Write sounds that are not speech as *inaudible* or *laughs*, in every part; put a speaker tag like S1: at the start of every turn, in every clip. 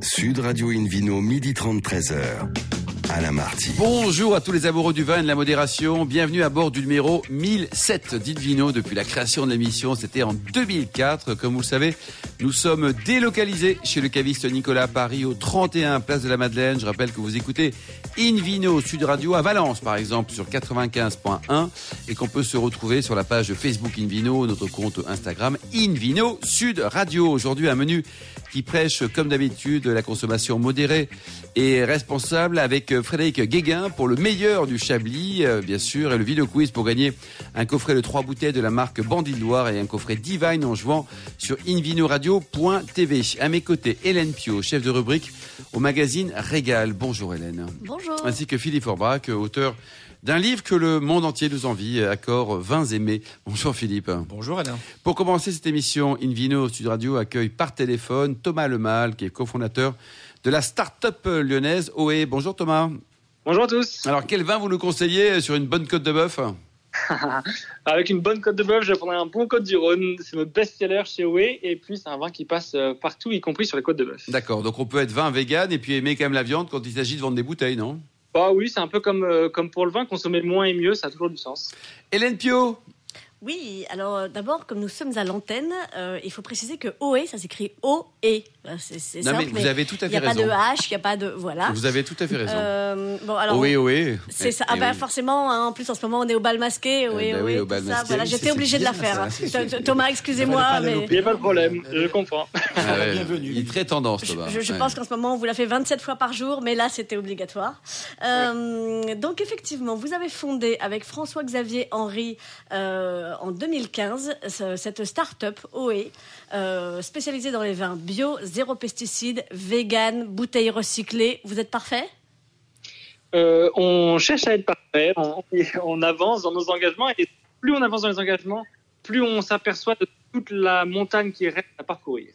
S1: Sud Radio Invino, midi 30, 13h. Alain Marty.
S2: Bonjour à tous les amoureux du vin et de la modération. Bienvenue à bord du numéro 1007 d'Invino depuis la création de l'émission. C'était en 2004. Comme vous le savez, nous sommes délocalisés chez le caviste Nicolas Paris au 31 Place de la Madeleine. Je rappelle que vous écoutez Invino Sud Radio à Valence, par exemple, sur 95.1 et qu'on peut se retrouver sur la page Facebook Invino, notre compte Instagram Invino Sud Radio. Aujourd'hui, un menu qui prêche, comme d'habitude, la consommation modérée et responsable avec Frédéric Guéguin pour le meilleur du Chablis, euh, bien sûr, et le vidéo quiz pour gagner un coffret de trois bouteilles de la marque Bandit Loire et un coffret Divine en jouant sur invinoradio.tv. À mes côtés, Hélène Pio, chef de rubrique au magazine Régal. Bonjour Hélène.
S3: Bonjour.
S2: Ainsi que Philippe Forbach, auteur d'un livre que le monde entier nous envie, Accord Vins Aimés. Bonjour Philippe.
S4: Bonjour Alain.
S2: Pour commencer cette émission, Invino Sud Radio accueille par téléphone Thomas Lemal, qui est cofondateur de la start-up lyonnaise OE. Bonjour Thomas.
S5: Bonjour à tous.
S2: Alors quel vin vous nous conseillez sur une bonne côte de bœuf? *laughs*
S5: Avec une bonne côte de bœuf, je prendrais un bon côte du Rhône. C'est notre best-seller chez OE. Et puis, c'est un vin qui passe euh, partout, y compris sur les côtes de bœuf.
S2: D'accord, donc on peut être vin vegan et puis aimer quand même la viande quand il s'agit de vendre des bouteilles, non?
S5: Bah oui, c'est un peu comme, euh, comme pour le vin, consommer moins et mieux, ça a toujours du sens.
S2: Hélène Pio?
S3: Oui, alors d'abord, comme nous sommes à l'antenne, euh, il faut préciser que OE, ça s'écrit O-E. Euh, C'est c'est
S2: Non,
S3: simple,
S2: mais vous avez tout à
S3: Il n'y a
S2: fait
S3: pas de
S2: raison.
S3: H, il n'y a pas de. Voilà.
S2: Vous avez tout à fait raison.
S3: Euh, bon, alors.
S2: oui, oui.
S3: C'est ça.
S2: Eh
S3: Ah bah
S2: oui.
S3: forcément, hein, en plus en ce moment on est au bal masqué. Oui,
S2: Eh ben
S3: oui,
S2: oui, au bal
S3: ça.
S2: masqué,
S3: Voilà,
S2: oui,
S3: j'étais
S2: c'est
S3: de la faire.
S2: ça,
S3: hein. Thomas, excusez-moi, mais
S5: Il n'y a pas de problème, je comprends.
S2: Ah ouais,
S4: Bienvenue.
S2: Il est très tendance, Thomas.
S3: je, je
S2: Ouais.
S3: pense qu'en ce moment on vous l'a fait 27 fois par jour, mais là c'était obligatoire. Euh, donc effectivement, vous avez fondé avec François-Xavier Henry euh, en 2015 ce- cette start-up OE spécialisée dans les vins bio, zéro pesticides, vegan, bouteilles recyclées. Vous êtes parfait?
S5: Euh, on cherche à être parfait, on, on avance dans nos engagements. Et plus on avance dans les engagements, plus on s'aperçoit de toute la montagne qui reste à parcourir.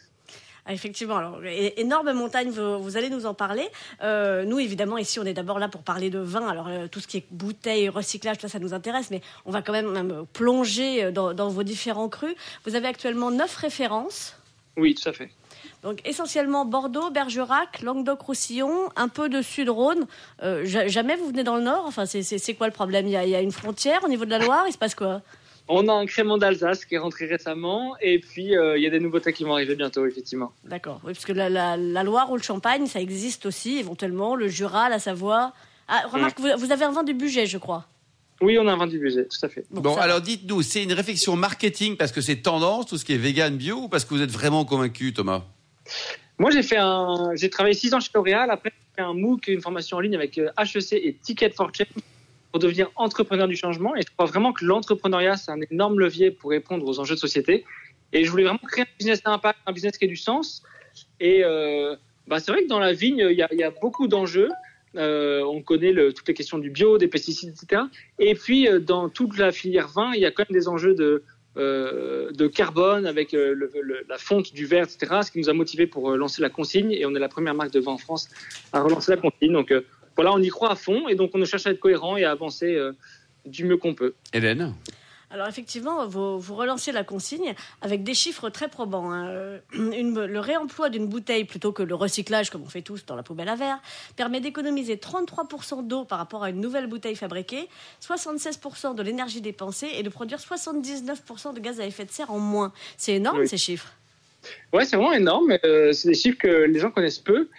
S3: Ah, Effectivement, alors énorme montagne, vous, vous allez nous en parler. Euh, nous, évidemment, ici, on est d'abord là pour parler de vin. Alors euh, tout ce qui est bouteille, recyclage, tout ça, ça nous intéresse, mais on va quand même, même plonger dans, dans vos différents crus. Vous avez actuellement neuf références.
S5: Oui, tout à fait.
S3: Donc essentiellement Bordeaux, Bergerac, Languedoc-Roussillon, un peu de Sud-Rhône. Euh, ja- jamais vous venez dans le Nord? Enfin, c'est- c'est c'est quoi le problème? Il y, a, il y a une frontière au niveau de la Loire? Il se passe quoi?
S5: On a un crément d'Alsace qui est rentré récemment. Et puis, euh, il y a des nouveautés qui vont arriver bientôt, effectivement.
S3: D'accord. Oui, parce que la, la- la Loire ou le Champagne, ça existe aussi éventuellement. Le Jura, la Savoie. Ah, remarque, vous, vous avez un vin du budget, je crois.
S5: Oui, on a un vin du budget, tout à fait.
S3: Bon,
S2: alors dites-nous, c'est une réflexion marketing parce que c'est tendance, tout ce qui est vegan, bio, ou parce que vous êtes vraiment convaincu, Thomas?
S5: Moi, j'ai travaillé six ans chez L'Oréal. Après, j'ai fait un MOOC, une formation en ligne avec euh, HEC et Ticket for Change pour devenir entrepreneur du changement. Et je crois vraiment que l'entrepreneuriat, c'est un énorme levier pour répondre aux enjeux de société. Et je voulais vraiment créer un business d'impact, un business qui ait du sens. Et euh, bah, c'est vrai que dans la vigne, il y a, beaucoup d'enjeux. Euh, on connaît toutes les questions du bio, des pesticides, etc. Et puis, euh, dans toute la filière vin, il y a quand même des enjeux de, euh, de carbone avec euh, la fonte du verre, etc. Ce qui nous a motivé pour euh, lancer la consigne. Et on est la première marque de vin en France à relancer la consigne. Donc voilà, on y croit à fond. Et donc, on cherche à être cohérent et à avancer du mieux qu'on peut.
S2: Hélène?
S3: Alors effectivement, vous, vous relancez la consigne avec des chiffres très probants. hein. Euh, une- le réemploi d'une bouteille plutôt que le recyclage, comme on fait tous dans la poubelle à verre, permet d'économiser 33% d'eau par rapport à une nouvelle bouteille fabriquée, 76% de l'énergie dépensée et de produire 79% de gaz à effet de serre en moins. C'est énorme
S5: Oui.
S3: ces chiffres.
S5: Ouais, c'est vraiment énorme. Euh, c'est des chiffres que les gens connaissent peu.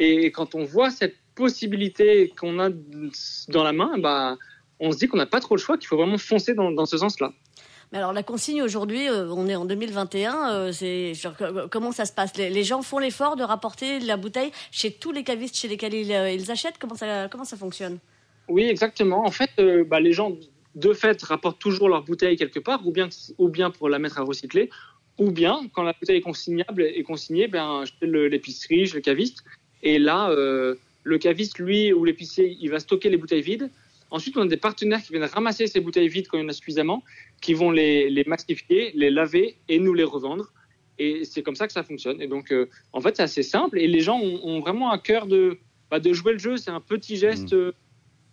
S5: Et quand on voit cette possibilité qu'on a dans la main, bah, on se dit qu'on n'a pas trop le choix, qu'il faut vraiment foncer dans, dans ce sens-là.
S3: Mais alors la consigne aujourd'hui, euh, on est en 2021, euh, c'est co- comment ça se passe? Les, les gens font l'effort de rapporter la bouteille chez tous les cavistes chez lesquels ils, euh, ils achètent? Comment ça, comment ça fonctionne?
S5: Oui, exactement. En fait, euh, bah, les gens, de fait, rapportent toujours leur bouteille quelque part, ou bien, ou bien pour la mettre à recycler, ou bien, quand la bouteille est consignable et consignée, ben, le- l'épicerie, je le caviste, et là, euh, le caviste, lui, ou l'épicier, il va stocker les bouteilles vides. Ensuite, on a des partenaires qui viennent ramasser ces bouteilles vides quand il y en a suffisamment, qui vont les, les massifier, les laver et nous les revendre. Et c'est comme ça que ça fonctionne. Et donc, euh, en fait, c'est assez simple. Et les gens ont, ont vraiment à cœur de, bah, de jouer le jeu. C'est un petit geste euh,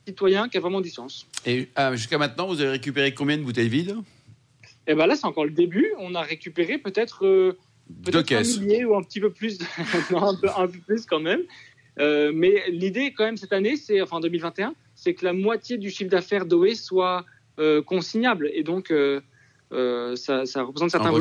S5: citoyen qui a vraiment du sens.
S2: Et ah, jusqu'à maintenant, vous avez récupéré combien de bouteilles vides?
S5: Et ben là, c'est encore le début. On a récupéré peut-être euh, Peut-être un millier ou un petit peu plus, *laughs* non, un, peu, un peu plus quand même. Euh, mais l'idée, quand même, cette année, c'est, enfin 2021, c'est que la moitié du chiffre d'affaires d'OE soit euh, consignable. Et donc, euh, ça, ça, représente certains.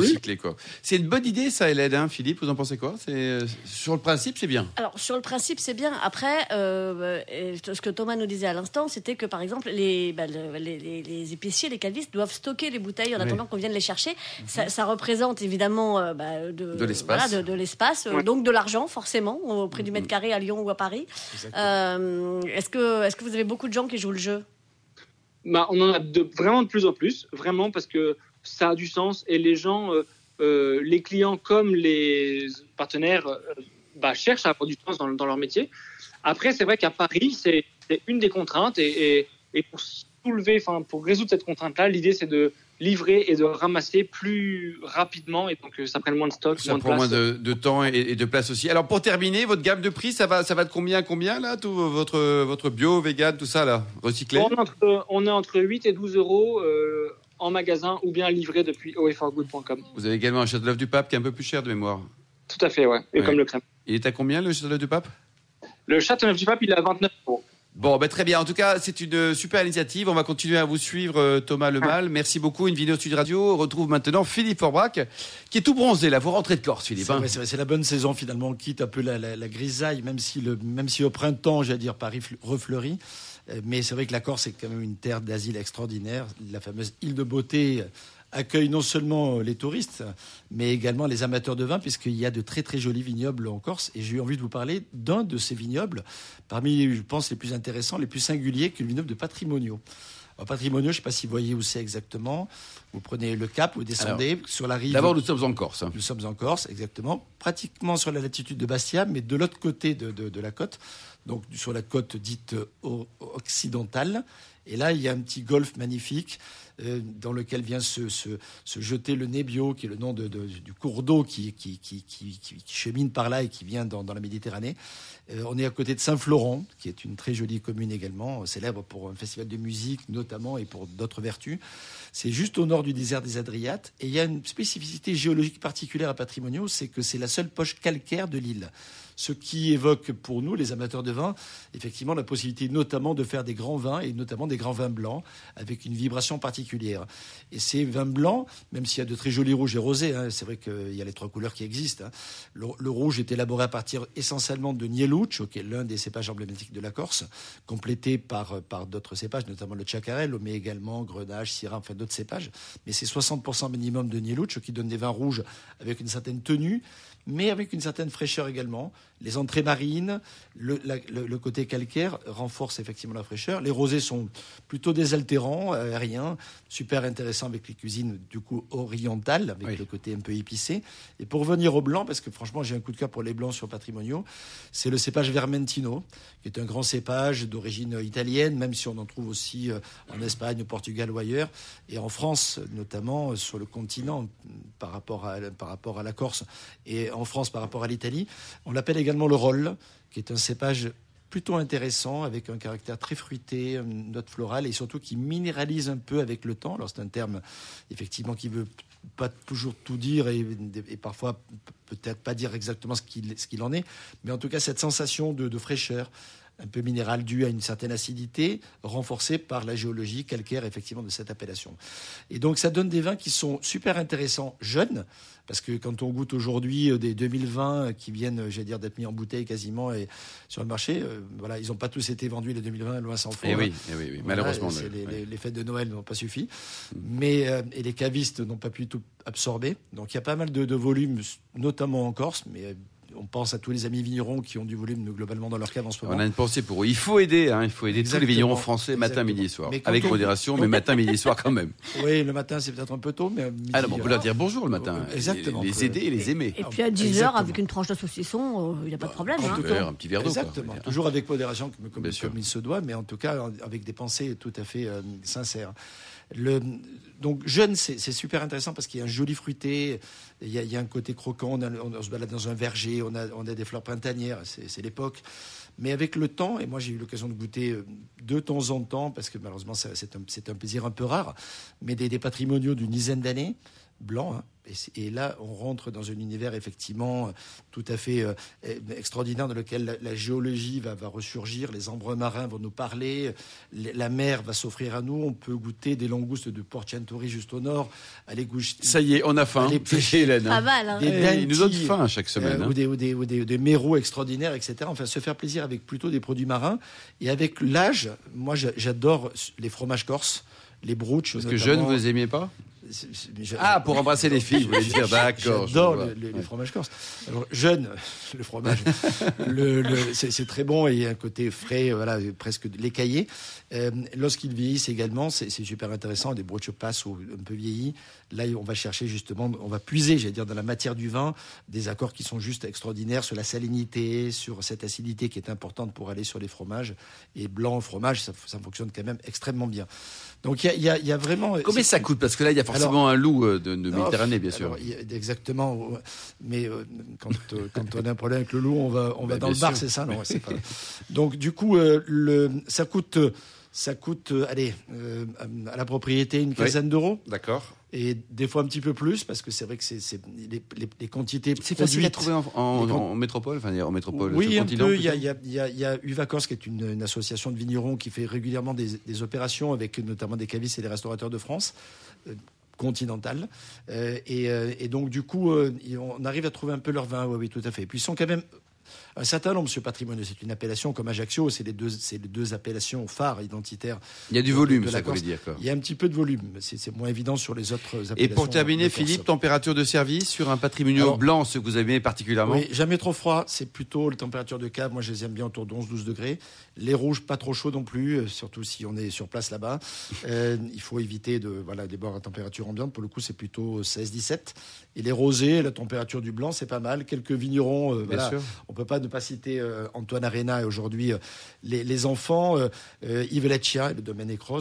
S2: C'est une bonne idée, ça, Hélène. Hein, Philippe, vous en pensez quoi? C'est euh, sur le principe, c'est bien.
S3: Alors sur le principe, c'est bien. Après, euh, ce que Thomas nous disait à l'instant, c'était que par exemple, les, bah, les, les, les, épiciers, les cavistes doivent stocker les bouteilles en attendant qu'on vienne les chercher. Mhm. Ça, ça, représente évidemment bah,
S2: de, de l'espace,
S3: voilà, de, de l'espace, donc de l'argent forcément au prix du mètre mhm. carré à Lyon ou à Paris. est-ce que, est-ce que vous avez beaucoup de gens qui jouent le jeu?
S5: Bah, on en a de, vraiment de plus en plus, vraiment parce que ça a du sens et les gens, euh, euh, les clients comme les partenaires euh, bah, cherchent à avoir du sens dans, leur métier. Après, c'est vrai qu'à Paris, c'est une des contraintes et, pour soulever, enfin pour résoudre cette contrainte-là, l'idée c'est de livrer et de ramasser plus rapidement et donc ça prend moins de stock,
S2: ça
S5: moins
S2: prend moins de, temps et, de place aussi. Alors pour terminer, votre gamme de prix, ça va, ça va de combien combien là, tout votre votre bio, vegan, tout ça là, recyclé?
S5: On est, entre, on est entre 8 et 12 euros en magasin ou bien livré depuis oeforgood.com.
S2: Vous avez également un Châteauneuf du Pape qui est un peu plus cher de mémoire.
S5: Tout à fait, ouais. Et comme le crème.
S2: Il est à combien le Châteauneuf du Pape?
S5: Le Châteauneuf du Pape, il est à 29 euros.
S2: Bon, ben très bien. En tout cas, c'est une super initiative. On va continuer à vous suivre, euh, Thomas Lemal. Ah. Merci beaucoup. Une vidéo Sud Radio. On retrouve maintenant Philippe Forbrac, qui est tout bronzé là. Vous rentrez de Corse, Philippe.
S4: C'est hein. la bonne saison finalement. On quitte un peu la, la grisaille, même si, le, même si au printemps, j'allais dire, Paris refleurit. Euh, mais c'est vrai que la Corse est quand même une terre d'asile extraordinaire. La fameuse île de beauté accueille non seulement les touristes, mais également les amateurs de vin, puisqu'il y a de très très jolis vignobles en Corse. Et j'ai eu envie de vous parler d'un de ces vignobles, parmi, je pense, les plus intéressants, les plus singuliers, qu'une vignoble de Patrimonio. Patrimonio, je ne sais pas si vous voyez où c'est exactement. Vous prenez le cap, vous descendez sur la rive.
S2: D'abord, nous sommes en Corse.
S4: Nous sommes en Corse, exactement. Pratiquement sur la latitude de Bastia, mais de l'autre côté de, la côte. Donc sur la côte dite occidentale. Et là, il y a un petit golfe magnifique euh, dans lequel vient se, jeter le Nebbio, qui est le nom du cours d'eau qui, chemine par là et qui vient dans, la Méditerranée. Euh, on est à côté de Saint-Florent, qui est une très jolie commune également, célèbre pour un festival de musique notamment et pour d'autres vertus. C'est juste au nord du désert des Adriates. Et il y a une spécificité géologique particulière à Patrimonio, c'est que c'est la seule poche calcaire de l'île ce qui évoque pour nous, les amateurs de vin, effectivement la possibilité notamment de faire des grands vins et notamment des grands vins blancs avec une vibration particulière. Et ces vins blancs, même s'il y a de très jolis rouges et rosés, hein, c'est vrai qu'il y a les trois couleurs qui existent. Hein. Le, rouge est élaboré à partir essentiellement de Nieluccio, qui est l'un des cépages emblématiques de la Corse, complété par, d'autres cépages, notamment le Chacarel, mais également Grenache, Syrah, enfin d'autres cépages. Mais c'est 60% minimum de Nieluccio qui donne des vins rouges avec une certaine tenue, mais avec une certaine fraîcheur également. Les entrées marines, le, côté calcaire renforce effectivement la fraîcheur. Les rosés sont plutôt désaltérants, aériens, super intéressants avec les cuisines du coup orientales, avec le côté un peu épicé. Et pour venir au blanc, parce que franchement j'ai un coup de cœur pour les blancs sur Patrimonio, c'est le cépage Vermentino, qui est un grand cépage d'origine italienne, même si on en trouve aussi euh, en Espagne, au Portugal ou ailleurs, et en France notamment euh, sur le continent par rapport à, la Corse et en France par rapport à l'Italie. On l'appelle également le roll, qui est un cépage plutôt intéressant, avec un caractère très fruité, une note florale, et surtout qui minéralise un peu avec le temps. Alors c'est un terme effectivement qui veut pas toujours tout dire et, parfois peut-être pas dire exactement ce qu'il en est, mais en tout cas cette sensation de fraîcheur, un peu minéral dû à une certaine acidité, renforcée par la géologie calcaire effectivement de cette appellation. Et donc ça donne des vins qui sont super intéressants jeunes, parce que quand on goûte aujourd'hui euh, des 2020 qui viennent, j'allais dire, d'être mis en bouteille quasiment et sur le marché, euh, voilà, ils n'ont pas tous été vendus les 2020, loin s'en faut.
S2: Et eh oui,
S4: eh
S2: oui, oui, malheureusement.
S4: les, fêtes de Noël n'ont pas suffi, mais euh, et les cavistes n'ont pas pu tout absorber. Donc il y a pas mal de, de volumes, notamment en Corse, mais on pense à tous les amis vignerons qui ont du volume globalement dans leur cave en ce moment.
S2: On a une pensée pour eux. Il faut aider, hein, il faut aider tous les vignerons français matin, midi et soir. Avec modération, mais matin, midi et soir quand même. *laughs*
S4: Oui, le matin c'est peut-être un peu tôt, mais
S2: ah on peut leur dire bonjour le matin.
S4: Exactement.
S2: Les, aider et les aimer.
S3: Et puis à 10 h avec une tranche de saucisson, euh, il n'y a pas de problème.
S2: Hein. Un, petit verre d'eau.
S4: Exactement. Toujours avec modération, comme, il se doit, mais en tout cas avec des pensées tout à fait euh, sincères. Donc jeune, c'est super intéressant parce qu'il y a un joli fruité, il y a, un côté croquant, on, se balade dans un verger, on a, a des fleurs printanières, c'est l'époque. Mais avec le temps, et moi j'ai eu l'occasion de goûter euh, de temps en temps, parce que malheureusement c'est un, un, plaisir un peu rare, mais des, des patrimoniaux d'une dizaine d'années, blanc. hein. Et, et là, on rentre dans un univers effectivement tout à fait euh, eh, extraordinaire dans lequel la, la géologie va, va ressurgir, les embruns marins vont nous parler, la mer va s'offrir à nous. On peut goûter des langoustes de Port juste au nord, aller goûter
S2: Ça y est, on a faim.
S4: Allez,
S2: C'est Hélène.
S3: Pas mal, hein.
S4: Des
S2: Eh, il nous donne
S4: dantis,
S2: faim chaque semaine.
S4: euh,
S2: hein.
S4: ou des, ou des, ou des- des méros extraordinaires, etc. Enfin, se faire plaisir avec plutôt des produits marins. Et avec l'âge, moi, j'a- j'adore les fromages corses, les brooches.
S2: Parce que jeune, vous aimiez pas? Ah, pour embrasser les filles, vous voulez dire, d'accord.
S4: J'adore le- le- fromages corses. Alors, jeune, *laughs* le fromage, le, le- c'est très bon et il y a un côté frais, euh, voilà, presque l'écaillé. Euh, Lorsqu'ils vieillissent également, c'est super intéressant. Des broches passes ou un peu vieillis. Là, on va chercher justement, on va puiser, j'allais dire, dans la matière du vin, des accords qui sont juste extraordinaires sur la salinité, sur cette acidité qui est importante pour aller sur les fromages. Et blanc, fromage, ça, ça fonctionne quand même extrêmement bien. Donc, il y y a- il y a vraiment.
S2: Combien ça coûte? Parce que là, il y a forcément un loup euh, de, Méditerranée, bien sûr.
S4: alors, exactement. ouais. Mais euh, quand, euh, quand on a un problème avec le loup, on va, on va
S2: Bah,
S4: dans le bar, c'est ça non, pas- Donc du coup, euh, le, ça coûte, ça coûte, euh, allez, euh, à la propriété une quinzaine d'euros.
S2: D'accord.
S4: Et des fois un petit peu plus, parce que c'est vrai que c'est les, les- les quantités
S2: C'est facile à trouver en, en-
S4: Les
S2: en métropole, enfin en métropole.
S4: oui, un peu. Il y a, il y a- il y a- il y a Uvacos, qui est une, une association de vignerons qui fait régulièrement des, des opérations avec notamment des cavistes et des restaurateurs de France. Continentales. Euh, et, euh, et donc, du coup, euh, on arrive à trouver un peu leur vin, oui, oui, tout à fait. Puis, ils sont quand même un certain nombre, ce patrimoine, c'est une appellation comme Ajaccio, c'est les deux, c'est les deux appellations phares identitaires.
S2: Il y a du volume,
S4: de
S2: ça
S4: Corse.
S2: dire. Quoi.
S4: Il y a un petit peu de volume, mais c'est moins évident sur les autres appellations.
S2: Et pour terminer. Philippe, température de service sur un patrimonio
S4: Alors-
S2: blanc, ce que vous aimez particulièrement
S4: Oui, jamais trop froid, c'est plutôt la température de cave. Moi, je les aime bien autour de 11-12 degrés. Les rouges, pas trop chauds non plus, euh, surtout si on est sur place là-bas. Euh, il faut éviter de voilà, des boire à température ambiante. Pour le coup, c'est plutôt 16-17. Et les rosés, la température du blanc, c'est pas mal. Quelques vignerons, euh, voilà. On peut pas ne pas citer euh, Antoine Arena et aujourd'hui euh, les, les enfants, euh, Yves Leccia, le domaine Écros,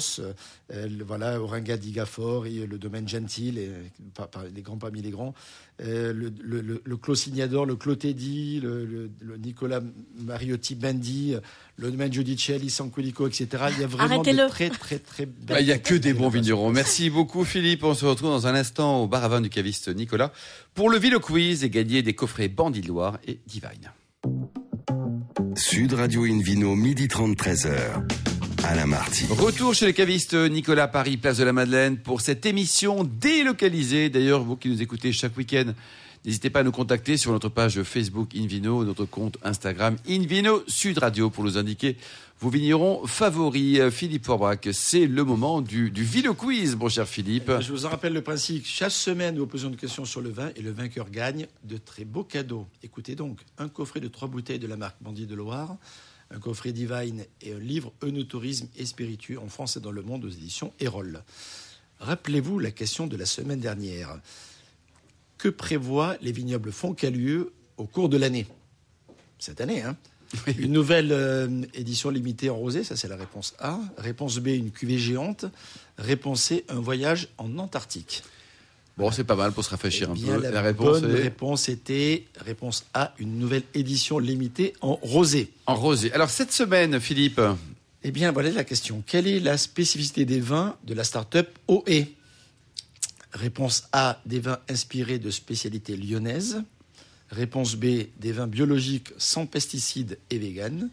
S4: le- voilà, Oringa d'Igafort, et le domaine Gentil, et, par- par- les grands parmi les grands, euh, le, le, le, le Clos Signador, le Clos Teddy, le, le, le Nicolas Mariotti Bandi, euh, le domaine Giudicelli, Sanquilico, etc. Il y a vraiment de très, très, très
S2: Bah, *laughs*
S4: belles
S2: Il n'y a que des bons vignerons. Merci beaucoup Philippe. On se retrouve dans un instant au bar à vin du caviste Nicolas pour le Vino Quiz et gagner des coffrets Bandit Loire et Divine.
S1: Sud Radio Invino, midi 30, 13h. Alain Marty.
S2: Retour chez le caviste Nicolas Paris, place de la Madeleine, pour cette émission délocalisée. D'ailleurs, vous qui nous écoutez chaque week-end, n'hésitez pas à nous contacter sur notre page Facebook Invino, notre compte Instagram Invino Sud Radio pour nous indiquer vos vignerons favoris. Euh, Philippe Forbrac, c'est le moment du, du Vino Quiz, mon cher Philippe.
S4: Je vous en rappelle le principe. Chaque semaine, nous posons une question sur le vin et le vainqueur gagne de très beaux cadeaux. Écoutez donc, un coffret de trois bouteilles de la marque Bandit de Loire, un coffret Divine et un livre Eunotourisme et spiritueux en France et dans le monde aux éditions Erol. Rappelez-vous la question de la semaine dernière. Que prévoient les vignobles Foncalieu au cours de l'année Cette année, hein Une nouvelle euh, édition limitée en rosé, ça c'est la réponse A. Réponse B, une cuvée géante. Réponse C, un voyage en Antarctique.
S2: Bon, c'est pas mal pour se rafraîchir
S4: Eh
S2: un
S4: bien,
S2: peu.
S4: la,
S2: réponse
S4: bonne
S2: est
S4: réponse était réponse A, une nouvelle édition limitée en rosé.
S2: en rosé. Alors, cette semaine, Philippe,
S4: Eh bien, voilà la question. Quelle est la spécificité des vins de la start-up OE Réponse A, des vins inspirés de spécialités lyonnaises. Réponse B, des vins biologiques sans pesticides et véganes.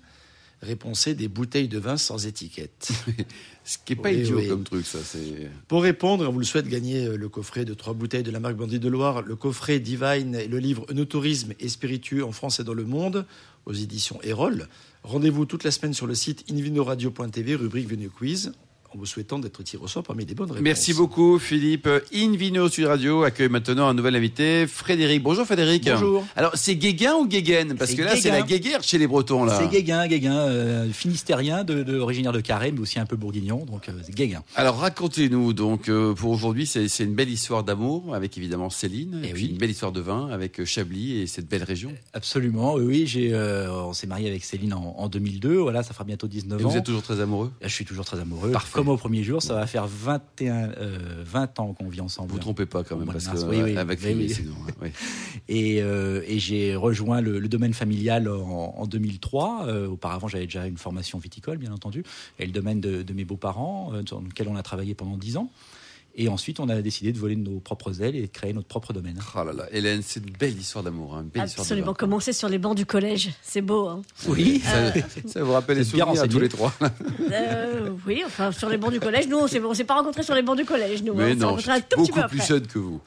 S4: Réponse C, des bouteilles de vin sans étiquette. *laughs*
S2: ce qui est pas
S4: Oui,
S2: idiot
S4: oui.
S2: comme truc, ça. C'est
S4: Pour répondre, on vous le souhaite gagner euh, le coffret de trois bouteilles de la marque Bandit de Loire, le coffret Divine et le livre Eunotourisme et spiritueux en France et dans le monde aux éditions Erol. Rendez-vous toute la semaine sur le site invinoradio.tv, rubrique Venu Quiz, en vous souhaitant d'être tiré au sort parmi les bonnes réponses.
S2: Merci beaucoup, Philippe. Invino Sud Radio accueille maintenant un nouvel invité, Frédéric. Bonjour, Frédéric.
S6: Bonjour.
S2: Alors, c'est Guéguin ou Guéguen Parce que là, c'est la guéguerre chez les Bretons, là.
S6: C'est Guéguin, Guéguin, euh, finistérien, de, de- originaire de Carré, mais aussi un peu bourguignon, donc euh, c'est Guéguin.
S2: Alors, racontez-nous. Donc, euh, pour aujourd'hui, c'est une belle histoire d'amour avec évidemment Céline, et,
S6: Eh
S2: puis
S6: oui.
S2: une belle histoire de vin avec euh, Chablis et cette belle région.
S6: Absolument, oui, oui. J'ai, euh, on s'est marié avec Céline en, en 2002. Voilà, ça fera bientôt 19
S2: Et
S6: ans.
S2: vous êtes toujours très amoureux?
S6: Je suis toujours très amoureux.
S2: Parfait.
S6: Comme au premier jour, ça va faire 21, euh, 20 ans qu'on vit ensemble.
S2: Vous trompez pas quand même, parce que
S6: oui, oui,
S2: avec
S6: oui,
S2: lui, sinon. hein. *laughs*
S6: Et, euh, et j'ai rejoint le, le domaine familial en, en 2003. Euh, auparavant, j'avais déjà une formation viticole, bien entendu, et le domaine de, de mes beaux-parents, euh, dans lequel on a travaillé pendant 10 ans. Et ensuite, on a décidé de voler de nos propres ailes et de créer notre propre domaine.
S2: Oh là là, Hélène, c'est une belle histoire d'amour. Hein, une belle histoire de
S3: Absolument. Commencer sur les bancs du collège, c'est beau. Hein.
S6: Oui,
S2: Ça, ça vous rappelle les
S6: êtes bien
S2: souvenirs à tous
S6: renseigné.
S2: les trois.
S3: Euh, oui, enfin sur les bancs du collège. Nous, on on s'est pas rencontrés sur les bancs du collège. Nous, hein.
S2: Mais
S3: on s'est
S2: non, je
S3: un tout petit peu
S2: beaucoup plus jeune que vous.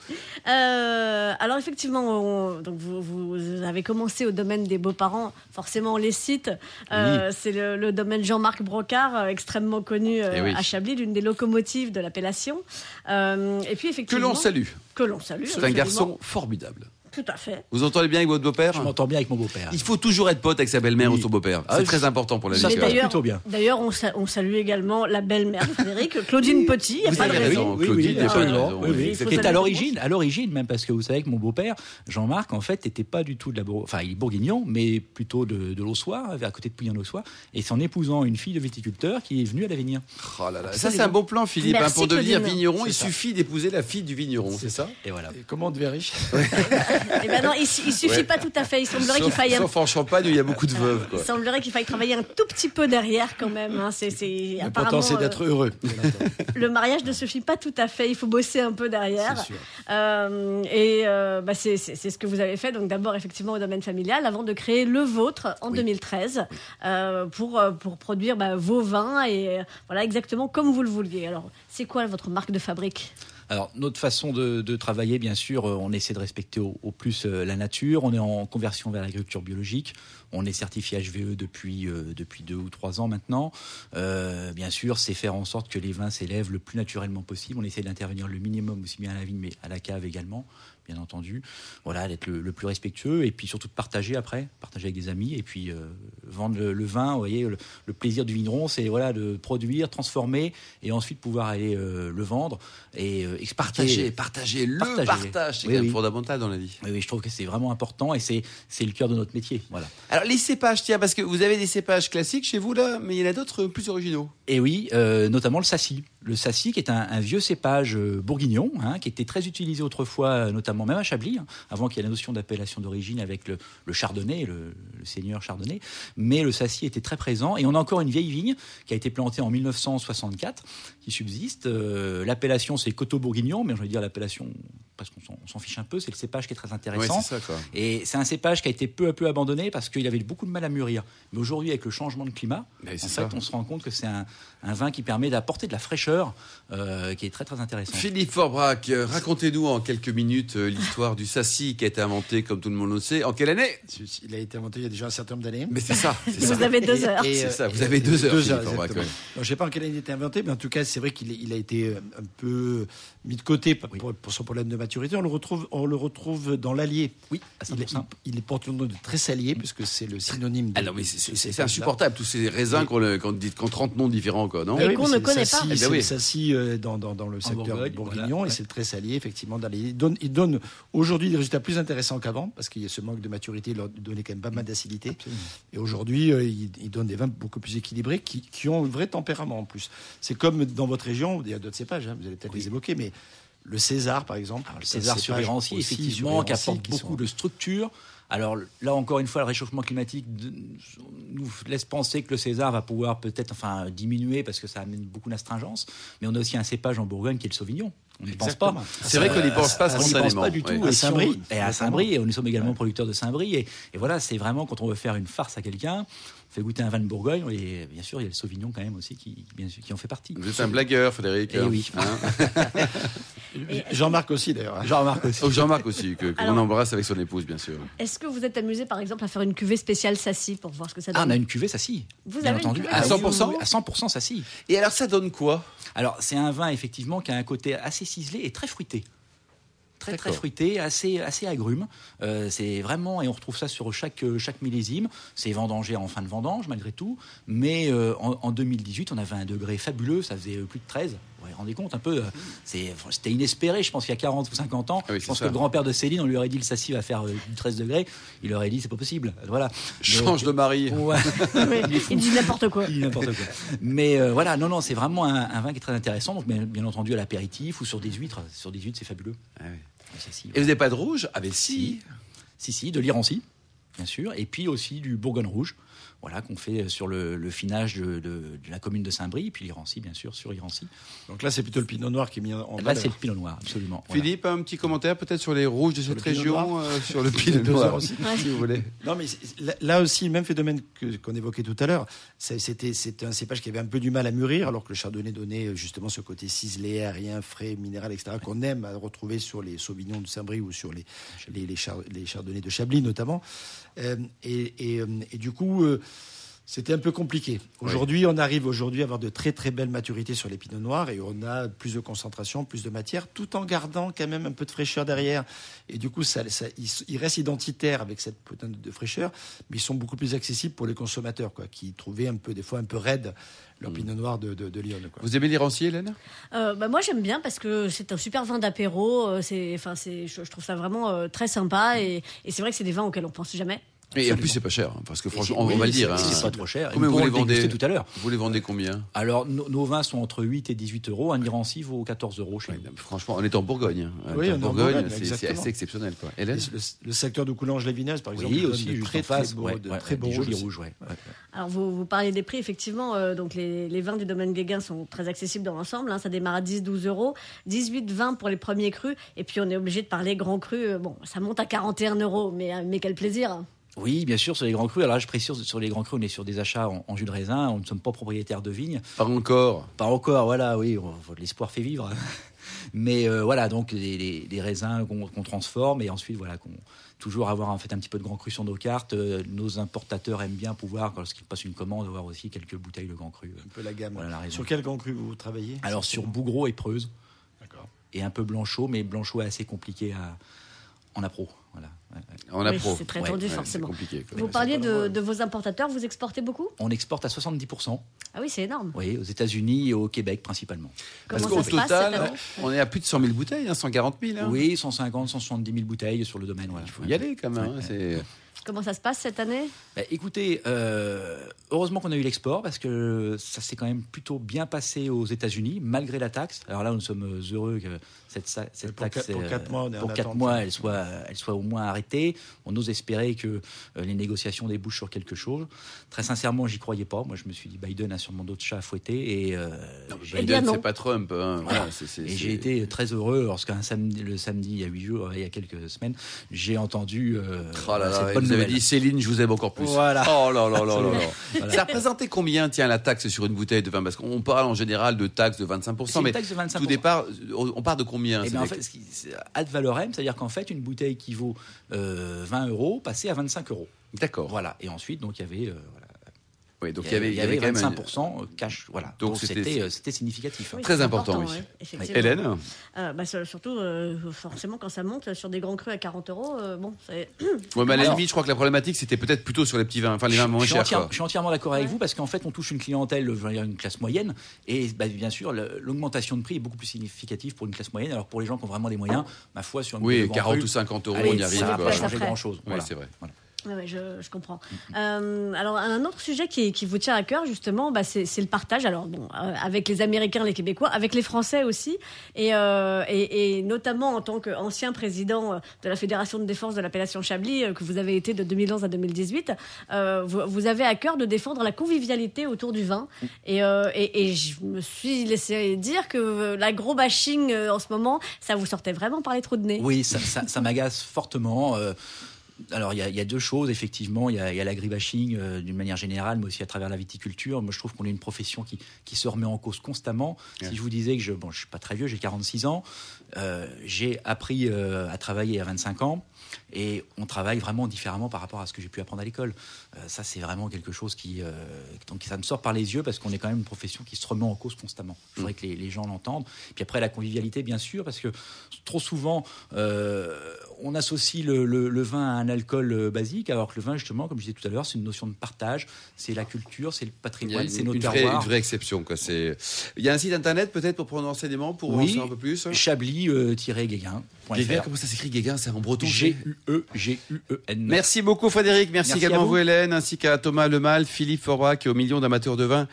S3: Euh, alors effectivement, on- donc vous, vous avez commencé au domaine des beaux-parents. Forcément, on les cite. Euh, C'est le, le domaine Jean-Marc Brocard, euh, extrêmement connu euh,
S2: Eh oui.
S3: à Chablis, l'une des locomotives de l'appellation. Euh, et puis
S2: Que l'on salue.
S3: Que l'on salue.
S2: C'est un garçon formidable.
S3: Tout à fait.
S2: Vous entendez bien avec votre beau-père
S6: je m'entends bien avec mon beau-père.
S2: Il faut toujours être pote avec sa belle-mère
S6: Oui.
S2: ou son beau-père.
S6: Ah,
S2: C'est
S6: je-
S2: très important pour la vie.
S6: plutôt bien.
S3: d'ailleurs, on, sa- on salue également la belle-mère de Frédéric, *laughs* Claudine Petit. Il y a
S2: Vous
S3: pas de
S2: avez
S3: raison.
S2: Claudine,
S6: Qui est à l'origine, à l'origine même, parce que vous savez que mon beau-père, Jean-Marc, en fait, n'était pas du tout de la enfin, il est bourguignon, mais plutôt de, de l'Aussois, à côté de Pouillan-l'Aussois, et c'est en épousant une fille de viticulteur qui est venue à l'Avenir.
S2: Oh là là. Ça, c'est un bon plan, Philippe. hein, pour devenir vigneron, il
S4: ça.
S2: suffit d'épouser la fille du vigneron.
S4: C'est ça.
S6: Et voilà.
S4: Et comment on devient riche? *laughs*
S3: Eh ben non, il, il suffit
S2: Ouais.
S3: pas tout à fait. Il semblerait qu'il faille
S2: sauf en Champagne où il y a beaucoup de veuves. Quoi.
S3: Il semblerait qu'il faille travailler un tout petit peu derrière quand même. hein. C'est, c'est-
S4: L'important,
S3: apparemment,
S4: c'est
S3: euh,
S4: d'être heureux.
S3: le mariage ne suffit pas tout à fait. Il faut bosser un peu derrière.
S4: C'est sûr.
S3: Euh, et euh, bah, c'est, c'est- c'est ce que vous avez fait. Donc d'abord effectivement au domaine familial, avant de créer le vôtre en 2013 euh, pour pour produire bah, vos vins et voilà exactement comme vous le vouliez. Alors c'est quoi votre marque de fabrique?
S6: Alors, notre façon de, travailler, bien sûr, euh, on essaie de respecter au, au plus euh, la nature. On est en conversion vers l'agriculture biologique. On est certifié HVE depuis, euh, depuis deux ou trois ans maintenant. Euh, bien sûr, c'est faire en sorte que les vins s'élèvent le plus naturellement possible. On essaie d'intervenir le minimum, aussi bien à la vigne, mais à la cave également, bien entendu. Voilà, d'être le, le plus respectueux et puis surtout de partager après, partager avec des amis et puis euh, vendre le, le vin. Vous voyez, le, le plaisir du vigneron, c'est voilà, de produire, transformer et ensuite pouvoir aller le vendre et.
S2: Partager, partager, le
S6: Partager.
S2: partage, c'est
S6: Oui,
S2: quand même
S6: oui.
S2: fondamental dans la vie.
S6: Oui, oui, je trouve que c'est vraiment important et c'est c'est le cœur de notre métier. Voilà.
S2: Alors les cépages, tiens, parce que vous avez des cépages classiques chez vous là, mais il y en a d'autres plus originaux.
S6: Et oui, euh, notamment le Sassy. Le Sassy, qui est un, un vieux cépage euh, bourguignon, hein, qui était très utilisé autrefois, euh, notamment même à Chablis, hein, avant qu'il y ait la notion d'appellation d'origine avec le, le chardonnay, le, le seigneur chardonnay. Mais le Sassy était très présent. Et on a encore une vieille vigne qui a été plantée en 1964, qui subsiste. Euh, l'appellation, c'est Coteau bourguignon, mais je vais dire l'appellation, parce qu'on s'en- fiche un peu, c'est le cépage qui est très
S2: Ouais,
S6: intéressant.
S2: c'est ça quoi.
S6: Et c'est un cépage qui a été peu à peu abandonné parce qu'il avait beaucoup de mal à mûrir. Mais aujourd'hui, avec le changement de climat,
S2: Mais c'est
S6: en
S2: ça.
S6: fait, on se rend compte que c'est un, un vin qui permet d'apporter de la fraîcheur, euh, qui est très très intéressant.
S2: Philippe Forbrac, euh, racontez-nous en quelques minutes euh, l'histoire du Sassi qui a été inventé, comme tout le monde le sait, en quelle année?
S4: Il a été inventé il y a déjà un certain nombre d'années.
S2: Mais c'est ça, c'est ça.
S3: Vous avez deux heures.
S4: Et,
S2: C'est
S4: euh,
S2: ça, vous
S4: et-
S2: avez
S4: et-
S2: deux heures. Forbach, ouais.
S4: Je ne sais pas en quelle année il a été inventé, mais en tout cas, c'est vrai qu'il il a été un peu mis de côté pour,
S6: Oui.
S4: pour son problème de maturité. On le retrouve, on le retrouve dans l'Allier.
S6: Oui, à
S4: Il, est-
S6: 100%.
S4: il, il porte le nom de très salier, puisque c'est le synonyme de.
S2: Ah non, mais c'est- insupportable, tous ces raisins qu'on euh, qu'on dit qu'on 30 noms différents, quoi, non
S3: Et
S4: Ah
S3: qu'on ne connaît pas.
S2: Eh
S4: C'est
S2: ben oui.
S4: le Sassy euh, dans, dans, dans le secteur
S6: Bourgogne,
S4: bourguignon
S6: voilà,
S4: et
S6: ouais.
S4: c'est le très salier, effectivement. Dans les, il, donne, il donne aujourd'hui des résultats plus intéressants qu'avant parce qu'il y a ce manque de maturité, il leur donnait quand même pas mal d'acidité. Et aujourd'hui, euh, il, il donne des vins beaucoup plus équilibrés qui, qui ont un vrai tempérament en plus. C'est comme dans votre région, il y a d'autres cépages, hein, vous allez peut-être les évoquer, mais le César, par exemple.
S6: Alors, le César surérancier,
S4: aussi
S6: effectivement, qui apporte
S4: qui
S6: beaucoup
S4: sont-
S6: de structure. Alors là encore une fois, le réchauffement climatique nous laisse penser que le César va pouvoir peut-être enfin diminuer parce que ça amène beaucoup d'astringence. Mais on a aussi un cépage en Bourgogne qui est le Sauvignon. On n'y pense pas.
S2: C'est vrai qu'on n'y pense pas
S6: On n'y pense pas du tout.
S2: ouais.
S4: À
S6: Et si on- Et à. Saint-Brie, et nous sommes également producteurs de Saint-Brie. Et, et voilà, c'est vraiment quand on veut faire une farce à quelqu'un, on fait goûter un vin de Bourgogne. Et bien sûr, il y a le Sauvignon quand même aussi qui, bien sûr, qui en fait partie.
S2: Vous êtes un blagueur, Frédéric.
S6: Eh oui.
S2: Hein *laughs* *laughs*
S4: Jean-Marc aussi, d'ailleurs. hein.
S6: Jean-Marc aussi.
S2: Oh, Jean-Marc aussi, que- qu'on
S3: Alors-
S2: embrasse avec son épouse, bien sûr.
S3: Est-ce que vous êtes amusé par exemple à faire une cuvée spéciale Sassy pour voir ce que ça donne
S6: Ah, on a une cuvée, ça si.
S3: Vous
S6: Bien
S3: avez une
S6: entendu.
S3: cuvée
S6: à
S3: Sassy
S6: 100%, à 100%, ça si.
S2: Et alors, ça donne quoi?
S6: Alors, c'est un vin, effectivement, qui a un côté assez ciselé et très fruité. Très, très fruité, assez, assez agrume. Euh, c'est vraiment, et on retrouve ça sur chaque, euh, chaque millésime. C'est vendangé en fin de vendange, malgré tout. Mais euh, en, en 2018, on avait un degré fabuleux, ça faisait plus de 13. Vous vous rendez compte un peu euh, C'était inespéré, je pense, qu'il y a 40 ou 50 ans.
S2: Ah oui,
S6: je pense
S2: ça.
S6: que le grand-père de Céline, on lui aurait dit le Sassi va faire euh, du 13 degrés. Il aurait dit c'est pas possible. Voilà.
S2: Change de mari. *laughs*
S6: Ouais.
S3: Il dit n'importe quoi.
S6: Il dit n'importe quoi. Mais euh, voilà, non, non, c'est vraiment un, un vin qui est très intéressant. Donc, bien, bien entendu, à l'apéritif ou sur des huîtres. Sur des huîtres, c'est fabuleux.
S2: Ah oui.
S6: Si,
S2: Et vous n'avez pas de rouge? Ah, mais si.
S6: Si, si, de l'Irancy. Bien sûr, et puis aussi du Bourgogne rouge, voilà, qu'on fait sur le, le finage de, de- de la commune de Saint-Brie, et puis l'Irancy, bien sûr, sur Irancy.
S4: Donc là, c'est plutôt le pinot noir qui est mis en
S6: Là,
S4: valeur.
S6: c'est le pinot noir, absolument. voilà.
S2: Philippe, un petit commentaire peut-être sur les rouges de cette
S4: le
S2: région, euh, sur le *laughs* pinot
S4: Deux
S2: noir
S4: aussi.
S2: si vous voulez.
S4: Non, mais là, aussi, même phénomène que- qu'on évoquait tout à l'heure, c'est- c'était c'était un cépage qui avait un peu du mal à mûrir, alors que le chardonnay donnait euh, justement ce côté ciselé, aérien, frais, minéral, etc., qu'on aime à retrouver sur les sauvignons de Saint-Brie ou sur les, les, les, char- les chardonnays de Chablis notamment. Euh, et, euh, et du coup, euh, c'était un peu compliqué. Aujourd'hui, on arrive aujourd'hui à avoir de très très belles maturités sur les pinots noirs et on a plus de concentration, plus de matière, tout en gardant quand même un peu de fraîcheur derrière. Et du coup, ça, ça- ils, restent identitaires avec cette putain de fraîcheur, mais ils sont beaucoup plus accessibles pour les consommateurs, quoi, qui trouvaient un peu, des fois un peu raide leur pinot noir de, de, de Lyon. Quoi.
S2: Vous aimez l'Irancy, Hélène?
S3: Euh, bah, moi j'aime bien parce que c'est un super vin d'apéro. euh, C'est, enfin c'est, je, je trouve ça vraiment euh, très sympa et, et c'est vrai que c'est des vins auxquels on pense jamais.
S2: Et en plus, c'est pas cher, hein, parce que franchement, on,
S6: Oui,
S2: on va le
S6: c'est-
S2: dire. hein.
S6: C'est pas trop cher.
S2: Combien vous les vendez
S6: tout à l'heure.
S2: Vous les vendez combien?
S6: Alors, nos, nos vins sont entre 8 et 18 euros. Un Irancy vaut 14 euros chez nous.
S2: Franchement, on est en Bourgogne. hein.
S4: Oui,
S2: en Bourgogne, c'est- assez exceptionnel. Quoi.
S4: Le, le secteur de Coulanges-les-Vineuses, par exemple,
S6: Oui, aussi,
S4: très, très
S6: ouais,
S4: de
S6: ouais,
S4: très rouges,
S6: ouais. ouais.
S3: Alors vous, vous parliez des prix effectivement. euh, donc les, les vins du domaine Guéguin sont très accessibles dans l'ensemble. hein, ça démarre à 10-12 euros, 18-20 pour les premiers crus. Et puis on est obligé de parler grands crus. euh, Bon, ça monte à 41 euros, mais euh, mais quel plaisir.
S6: Oui, bien sûr, sur les grands crus. Alors là, je précise, sur les grands crus, on est sur des achats en, en jus de raisin. On ne sommes pas propriétaires de vignes.
S2: Pas encore.
S6: Pas encore, voilà, oui, on- l'espoir fait vivre. *laughs* Mais euh, voilà, donc les, les- les raisins qu'on transforme et ensuite, voilà, qu'on toujours avoir en fait un petit peu de grand cru sur nos cartes. Euh, nos importateurs aiment bien pouvoir, lorsqu'ils passent une commande, avoir aussi quelques bouteilles de grand cru.
S4: Un peu la gamme.
S6: Voilà la.
S4: Sur quel grand cru vous travaillez?
S6: Alors sur Bougros et Preuze
S4: D'accord.
S6: et un peu Blanchot, mais Blanchot est assez compliqué à, en appro. Voilà. Ouais, ouais.
S2: On
S3: Oui, c'est très
S6: Ouais,
S3: tendu
S2: Ouais,
S3: forcément. Vous
S2: Ouais,
S3: parliez de, de vos importateurs, vous exportez beaucoup?
S6: On exporte à 70%,
S3: Ah oui, c'est énorme.
S6: oui, aux États-Unis et au Québec principalement.
S2: Parce
S3: Comment
S2: qu'au
S3: ça se passe
S2: total,
S3: année
S2: on est à plus de 100 000 bouteilles, hein, 140 000. hein.
S6: Oui, 150, 170 000 bouteilles sur le domaine. Voilà.
S2: Il faut y aller quand même. hein, c'est-
S3: Comment ça se passe cette année?
S6: Bah, écoutez, euh, heureusement qu'on a eu l'export parce que ça s'est quand même plutôt bien passé aux États-Unis malgré la taxe. Alors là, nous sommes heureux que cette, cette
S4: Pour
S6: taxe,
S4: quatre- pour
S6: euh,
S4: quatre mois, on est en
S6: pour quatre
S4: attente.
S6: mois, elle soit, elle soit au moins arrêtée. On ose espérer que euh, les négociations débouchent sur quelque chose. Très sincèrement, j'y croyais pas. Moi, je me suis dit Biden a sûrement d'autres chats à fouetter et, euh, j'ai-
S3: Eh
S2: Biden,
S3: non.
S2: c'est pas Trump. hein, voilà,
S6: et j'ai été très heureux lorsqu'un samedi, le samedi, il y a huit jours, il y a quelques semaines, j'ai entendu euh,
S2: Oh là là,
S6: cette
S2: et
S6: bonne
S2: avez dit Céline, je vous aime encore plus.
S6: Voilà.
S2: Oh là là là là là.
S6: Voilà.
S2: Ça représentait combien, tiens, la taxe sur une bouteille de vin? Parce qu'on parle en général de taxe de 25%,
S6: C'est une
S2: mais
S6: taxe de 25%.
S2: tout départ, on part de combien
S6: Eh bien, en fait, ad valorem, c'est-à-dire qu'en fait, une bouteille qui vaut euh, 20 euros passait à 25 euros.
S2: D'accord.
S6: Voilà. Et ensuite, donc, il y avait, euh, voilà,
S2: Oui, donc
S6: il y avait, il y avait
S2: quand même un-
S6: 25% cash. Voilà.
S2: Donc, c'était-
S6: euh, c'était significatif.
S3: Oui,
S2: Très
S3: c'est
S2: important, oui. Hélène
S3: Euh, bah, sur- Surtout, euh, forcément, quand ça monte sur des grands crus à 40 euros, euh, bon, c'est. *clears throat*
S2: Ouais, mais à la
S6: Alors-
S2: limite, je crois que la problématique, c'était peut-être plutôt sur les petits vins, enfin les vins moins chers.
S6: je suis entièrement d'accord avec
S3: Ouais.
S6: vous parce qu'en fait, on touche une clientèle, je veux dire, une classe moyenne. Et bah, bien sûr, l'augmentation de prix est beaucoup plus significative pour une classe moyenne. Alors, pour les gens qui ont vraiment des moyens, ma foi, sur une
S2: Oui,
S6: de grand
S2: 40
S6: cru,
S2: ou 50 euros,
S6: allez,
S2: on y
S6: ça
S2: arrive.
S6: va
S3: quoi.
S6: pas changer grand-chose.
S2: Oui, c'est vrai.
S3: Ouais, je, comprends. Euh, alors, un autre sujet qui, vous tient à cœur, justement, bah, c'est le partage. Alors, bon, euh, avec les Américains, les Québécois, avec les Français aussi, et, euh, notamment en tant qu'ancien président de la Fédération de défense de l'appellation Chablis, que vous avez été de 2011 à 2018, euh, vous, avez à cœur de défendre la convivialité autour du vin. Et, je me suis laissé dire que l'agro-bashing en ce moment, ça vous sortait vraiment par les trous de nez.
S6: Oui, ça, ça- ça m'agace fortement. Alors, il y, a- il y a deux choses, effectivement. Il y a, l'agribashing euh, d'une manière générale, mais aussi à travers la viticulture. Moi, je trouve qu'on est une profession qui, qui se remet en cause constamment.
S2: Ouais.
S6: Si je vous disais que je bon, je suis pas très vieux, j'ai 46 ans, euh, j'ai appris euh, à travailler à 25 ans. Et on travaille vraiment différemment par rapport à ce que j'ai pu apprendre à l'école. Ça, c'est vraiment quelque chose qui, donc ça me sort par les yeux parce qu'on est quand même une profession qui se remet en cause constamment. Il faudrait que les, les gens l'entendent. Puis après, la convivialité, bien sûr, parce que trop souvent, on associe le, le- le vin à un alcool euh, basique, alors que le vin, justement, comme je disais tout à l'heure, c'est une notion de partage, c'est la culture, c'est le patrimoine, c'est notre
S2: vraie,
S6: terroir.
S2: une vraie exception. Quoi. Il y a un site internet peut-être pour prendre renseignement, pour en
S6: Oui.
S2: savoir un peu plus
S6: Chablis-guéguin.fr.
S2: Guéguin, comment ça s'écrit Guéguin? C'est en breton
S6: G-U-E-G-U-E-N.
S2: Merci beaucoup Frédéric, merci,
S6: Merci à
S2: également
S6: vous.
S2: vous Hélène, ainsi qu'à Thomas Lemal, Philippe Forbach et aux millions d'amateurs de vin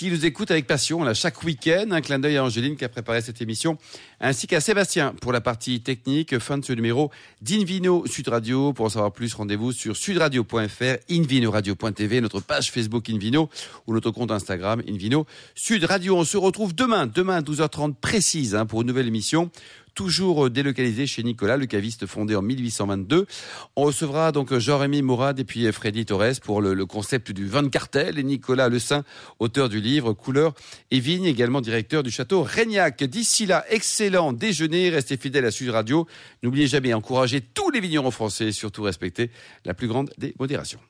S2: qui nous écoute avec passion chaque week-end. Un clin d'œil à Angéline qui a préparé cette émission, ainsi qu'à Sébastien pour la partie technique. Fin de ce numéro d'Invino Sud Radio. Pour en savoir plus, rendez-vous sur sudradio.fr, invinoradio.tv, notre page Facebook Invino ou notre compte Instagram Invino Sud Radio. On se retrouve demain, demain à 12h30 précise hein, pour une nouvelle émission toujours euh, délocalisé chez Nicolas, le caviste fondé en 1822. On recevra donc Jean-Rémy Mourad et puis Freddy Torres pour le, concept du vin de cartel et Nicolas Le Saint, auteur du livre Couleur et Vigne, également directeur du château Régnac. D'ici là, excellent déjeuner, restez fidèles à Sud Radio. N'oubliez jamais, encourager tous les vignerons français et surtout respecter la plus grande des modérations.